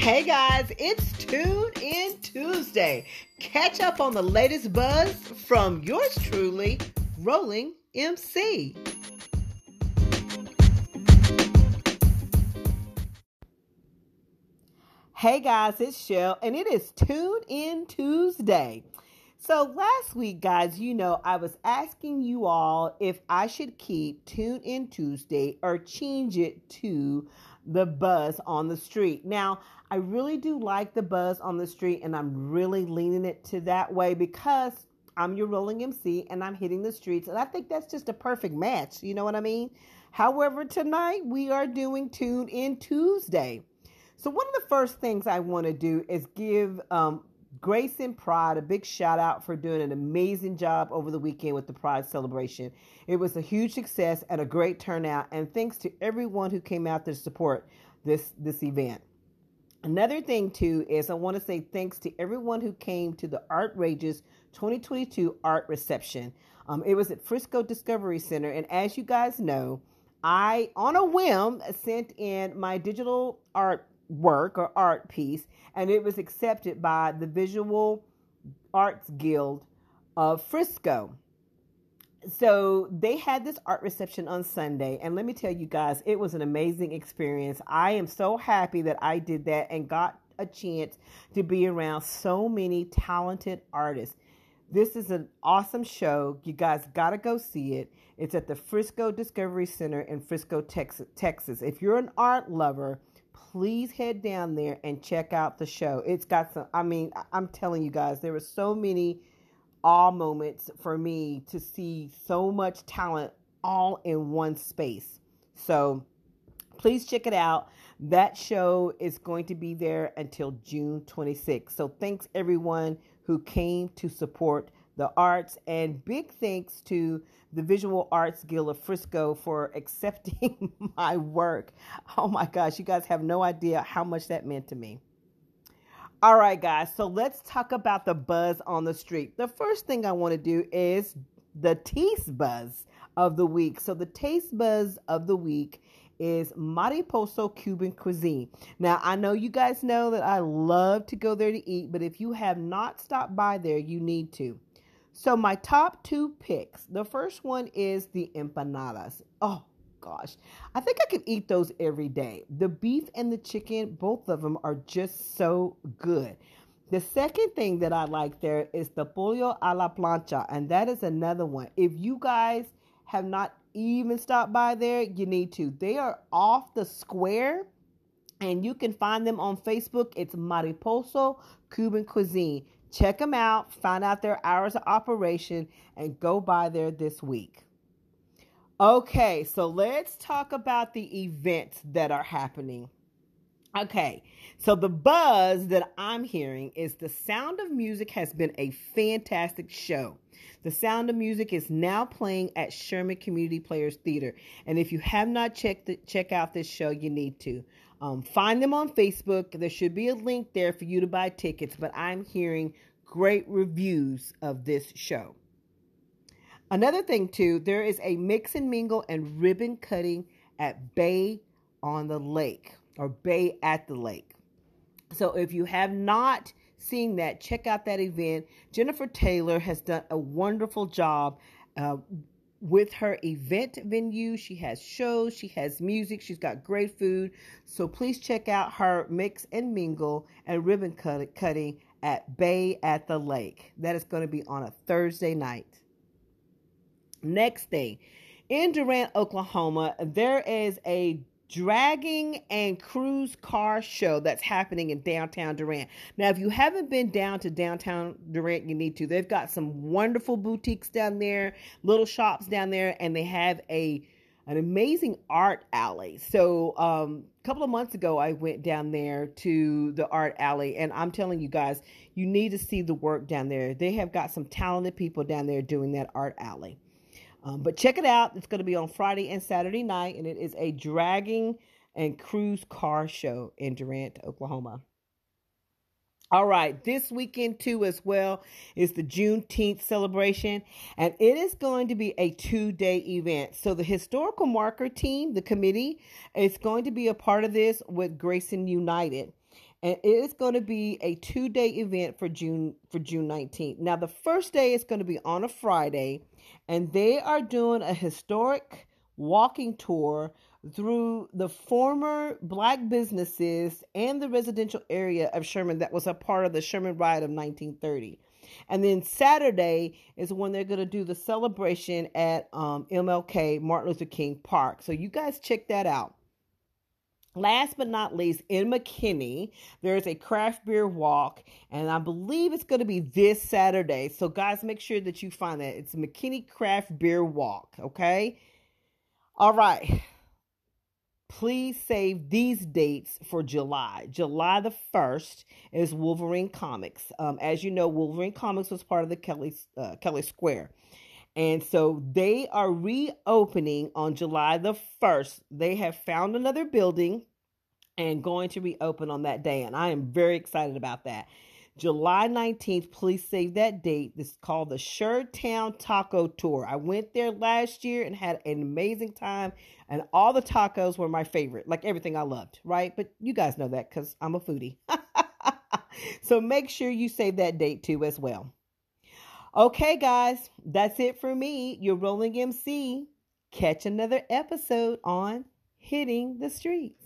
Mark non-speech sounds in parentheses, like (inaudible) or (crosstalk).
Hey guys, it's Tune In Tuesday. Catch up on the latest buzz from yours truly, Rolling MC. Hey guys, it's Shell, and it is Tune In Tuesday. So last week, guys, you know, I was asking you all if I should keep Tune In Tuesday or change it to the buzz on the street. Now, I really do like the buzz on the street, and I'm really leaning it to that way because I'm your rolling MC and I'm hitting the streets, and I think that's just a perfect match. You know what I mean? However, tonight we are doing Tune In Tuesday. So, one of the first things I want to do is give um, Grace and Pride a big shout out for doing an amazing job over the weekend with the Pride celebration. It was a huge success and a great turnout, and thanks to everyone who came out to support this this event. Another thing too is I want to say thanks to everyone who came to the Artrageous 2022 art reception. Um, it was at Frisco Discovery Center, and as you guys know, I on a whim sent in my digital art work or art piece, and it was accepted by the Visual Arts Guild of Frisco so they had this art reception on Sunday, and let me tell you guys, it was an amazing experience. I am so happy that I did that and got a chance to be around so many talented artists. This is an awesome show. You guys got to go see it. It's at the Frisco Discovery Center in Frisco, Texas. If you're an art lover, please head down there and check out the show. It's got some, I mean, I'm telling you guys, there were so many awe moments for me to see so much talent all in one space. So please check it out. That show is going to be there until June 26th. So thanks everyone who came to support the arts and big thanks to the Visual Arts Guild of Frisco for (laughs) accepting my work. Oh my gosh, you guys have no idea how much that meant to me. All right, guys. So let's talk about the buzz on the street. The first thing I want to do is the taste buzz of the week. So the taste buzz of the week is Mariposa Cuban cuisine. Now, I know you guys know that I love to go there to eat, but if you have not stopped by there, you need to. So my top two picks. The first one is the empanadas. Oh, gosh. I think I could eat those every day. The beef and the chicken, both of them are just so good. The second thing that I like there is the pollo a la plancha, and that is another one. If you guys have not even stopped by there, you need to. They are off the square, and you can find them on Facebook. It's Mariposa Cuban Cuisine. Check them out, find out their hours of operation, and go by there this week. Okay, so let's talk about the events that are happening. Okay, so the buzz that I'm hearing is the Sound of Music has been a fantastic show. The Sound of Music is now playing at Sherman Community Players Theater, and if you have not checked the, check out this show, you need to. Um, find them on Facebook. There should be a link there for you to buy tickets, but I'm hearing great reviews of this show. Another thing, too, there is a mix and mingle and ribbon cutting at Bay on the Lake or Bay at the Lake. So if you have not seen that, check out that event. Jennifer Taylor has done a wonderful job uh, with her event venue. She has shows, she has music, she's got great food. So please check out her mix and mingle and ribbon cut- cutting at Bay at the Lake. That is going to be on a Thursday night. Next thing, in Durant, Oklahoma, there is a dragging and cruise car show that's happening in downtown Durant. Now, if you haven't been down to downtown Durant, you need to. They've got some wonderful boutiques down there, little shops down there, and they have a an amazing art alley. So, um, a couple of months ago, I went down there to the art alley, and I'm telling you guys, you need to see the work down there. They have got some talented people down there doing that art alley. Um, but check it out. It's going to be on Friday and Saturday night, and it is a dragging and cruise car show in Durant, Oklahoma. All right, this weekend too, as well, is the Juneteenth celebration, and it is going to be a two day event. So, the historical marker team, the committee, is going to be a part of this with Grayson United. And it is going to be a two-day event for June for June 19th. Now the first day is going to be on a Friday and they are doing a historic walking tour through the former black businesses and the residential area of Sherman that was a part of the Sherman Riot of 1930. And then Saturday is when they're going to do the celebration at um, MLK Martin Luther King Park. So you guys check that out. Last but not least, in McKinney, there's a craft beer walk, and I believe it's going to be this Saturday. So, guys, make sure that you find that. It's McKinney Craft Beer Walk, okay? All right. Please save these dates for July. July the 1st is Wolverine Comics. Um, as you know, Wolverine Comics was part of the Kelly, uh, Kelly Square. And so they are reopening on July the 1st. They have found another building and going to reopen on that day. And I am very excited about that. July 19th, please save that date. This is called the Shertown Taco Tour. I went there last year and had an amazing time, and all the tacos were my favorite, like everything I loved, right? But you guys know that because I'm a foodie. (laughs) so make sure you save that date too as well. Okay, guys, that's it for me, your rolling MC. Catch another episode on Hitting the Streets.